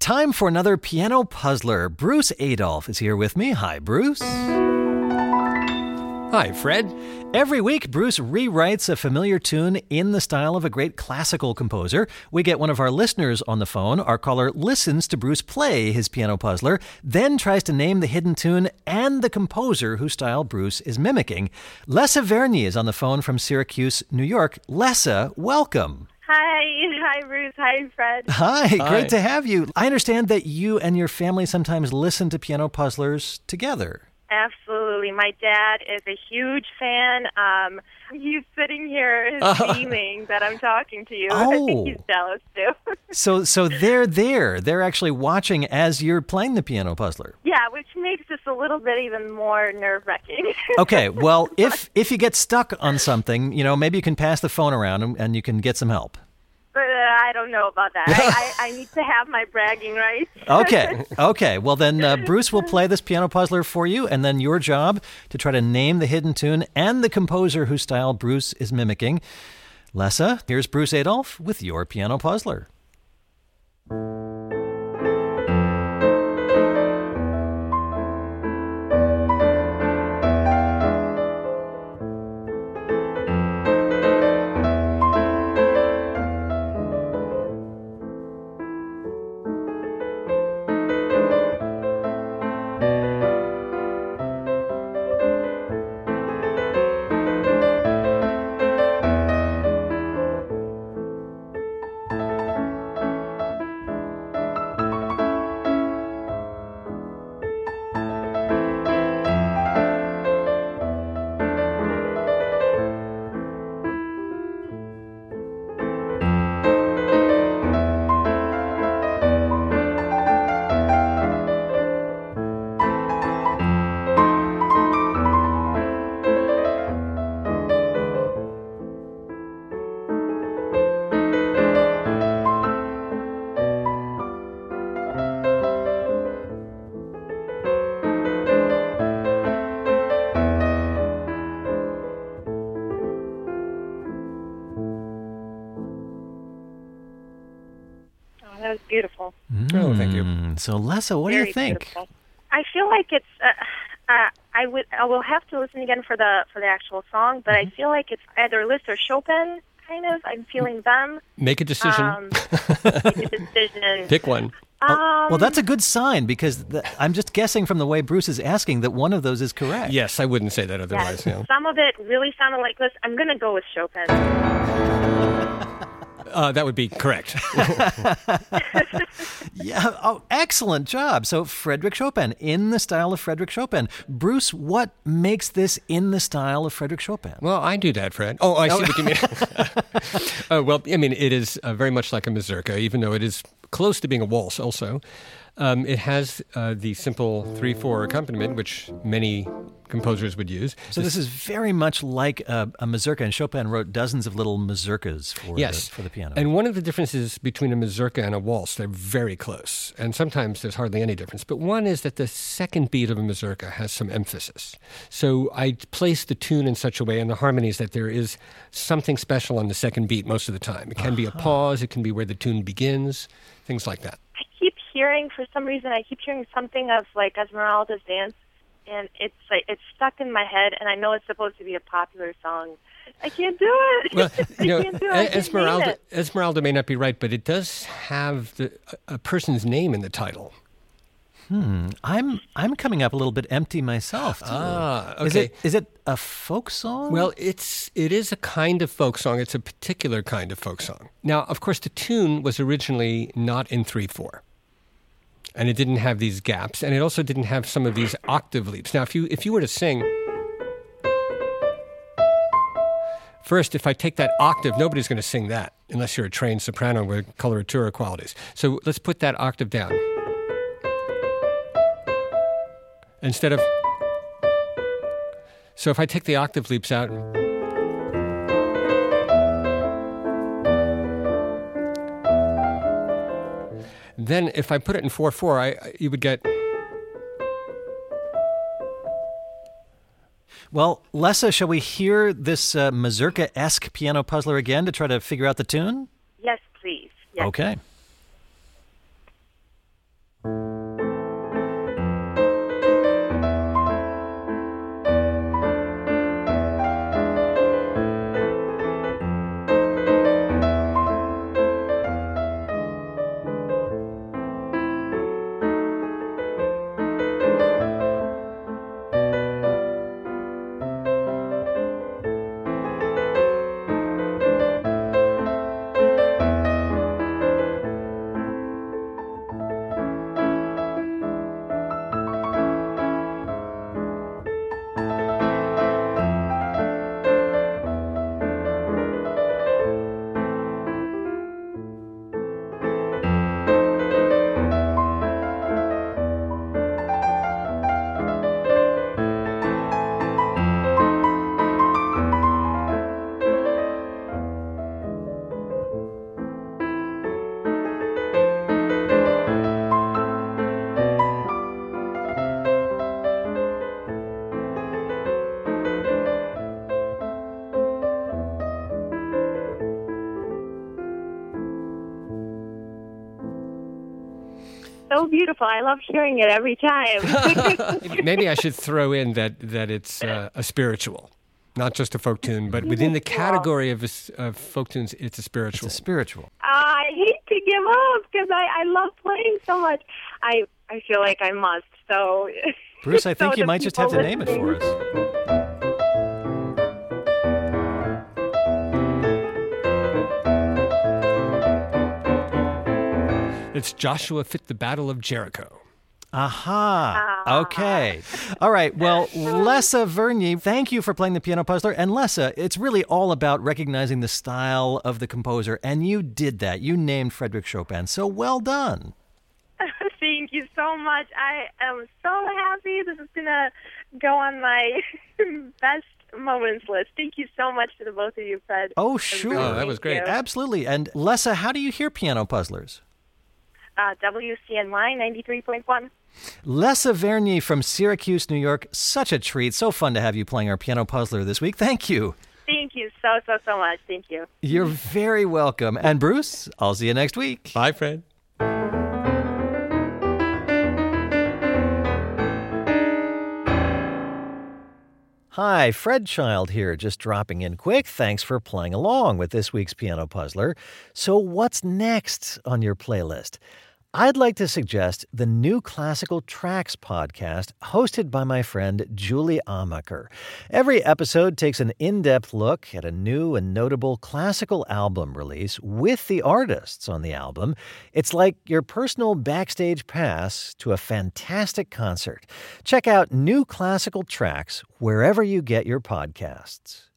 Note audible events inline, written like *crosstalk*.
Time for another piano puzzler. Bruce Adolphe is here with me. Hi, Bruce. Hi, Fred. Every week, Bruce rewrites a familiar tune in the style of a great classical composer. We get one of our listeners on the phone. Our caller listens to Bruce play his piano puzzler, then tries to name the hidden tune and the composer whose style Bruce is mimicking. Lessa Vernier is on the phone from Syracuse, New York. Lessa, welcome. Hi, *laughs* hi, Bruce. Hi, Fred. Hi, Hi. great to have you. I understand that you and your family sometimes listen to piano puzzlers together. Absolutely. My dad is a huge fan. Um, he's sitting here *laughs* beaming that I'm talking to you. I Oh. think he's jealous too. *laughs* So, so they're there. They're actually watching as you're playing the piano puzzler. yeah, which makes this a little bit even more nerve wracking. *laughs* Okay, well, if if you get stuck on something, you know, maybe you can pass the phone around and, and you can get some help. But uh, I don't know about that. I, I, I need to have my bragging rights. *laughs* Okay, okay. Well, then uh, Bruce will play this piano puzzler for you, and then your job to try to name the hidden tune and the composer whose style Bruce is mimicking. Lessa, here's Bruce Adolphe with your piano puzzler. That was beautiful. Oh, thank you. Mm, So, Lessa, what do you think? Beautiful. I feel like it's. Uh, uh, I would. I will have to listen again for the for the actual song, but Mm-hmm. I feel like it's either Liszt or Chopin. Kind of. I'm feeling them. Make a decision. Um, *laughs* make a decision. Pick one. Um, Well, that's a good sign because th- I'm just guessing from the way Bruce is asking that one of those is correct. Yes, I wouldn't say that otherwise. you know. some of it really sounded like this. I'm gonna go with Chopin. Uh, that would be correct. *laughs* Yeah. Oh, excellent job. So, Frederick Chopin in the style of Frederick Chopin. Bruce, what makes this in the style of Frederick Chopin? well, I do that, Fred. Oh, I see what you mean. *laughs* *laughs* uh, well, I mean, it is uh, very much like a mazurka, even though it is close to being a waltz also. Um, it has uh, the simple 3 4 accompaniment, which many composers would use. So, this is very much like a, a mazurka, and Chopin wrote dozens of little mazurkas for, Yes, the, for the piano. And one of the differences between a mazurka and a waltz, they're very close. And sometimes there's hardly any difference. But one is that the second beat of a mazurka has some emphasis. So I place the tune in such a way and the harmonies that there is something special on the second beat most of the time. It can be a uh-huh. pause, it can be where the tune begins, things like that. I keep hearing, for some reason, I keep hearing something of like Esmeralda's dance, and it's like it's stuck in my head. And I know it's supposed to be a popular song. I can't do it. Well, *laughs* you know, it. I can't name Esmeralda. Esmeralda may not be right, but it does have the, a a person's name in the title. Hmm. I'm I'm coming up a little bit empty myself. Too. Ah, Is okay. it is it a folk song? Well, it's it is a kind of folk song. It's a particular kind of folk song. Now, of course, the tune was originally not in three four, and it didn't have these gaps, and it also didn't have some of these octave leaps. Now, if you if you were to sing. First, if I take that octave, nobody's going to sing that unless you're a trained soprano with coloratura qualities. So let's put that octave down. Instead of. So if I take the octave leaps out. Then if I put it in 4 4, I, I- you would get. well, Lessa, shall we hear this uh, mazurka esque piano puzzler again to try to figure out the tune? Yes, please. Yes. Okay. So beautiful. I love hearing it every time. *laughs* Maybe I should throw in that that it's uh, a spiritual, not just a folk tune, but within the category of, a, of folk tunes, it's a spiritual. It's a spiritual. I hate to give up because I, I love playing so much. I I feel like I must. So, Bruce, I *laughs* think so you might just have to people name it for us. It's Joshua fit the Battle of Jericho. Aha. Ah. Okay. All right. Well, *laughs* Lessa Vernier, thank you for playing the piano puzzler. And Lessa, it's really all about recognizing the style of the composer. And you did that. You named Frederick Chopin. So well done. *laughs* Thank you so much. I am so happy. This is gonna go on my *laughs* best moments list. Thank you so much to the both of you, Fred. Oh, sure. Oh, that was great. Absolutely. And Lessa, how do you hear piano puzzlers? Uh, WCNY ninety three point one. Lessa Vernier from Syracuse, New York. Such a treat. So fun to have you playing our piano puzzler this week. Thank you. Thank you so so so much. Thank you. You're very welcome. And Bruce, I'll see you next week. Bye, Fred. Hi, Fred Child here, just dropping in quick. Thanks for playing along with this week's Piano Puzzler. So, what's next on your playlist? I'd like to suggest the new Classical Tracks podcast hosted by my friend Julie Amacher. Every episode takes an in depth look at a new and notable classical album release with the artists on the album. It's like your personal backstage pass to a fantastic concert. Check out New Classical Tracks wherever you get your podcasts.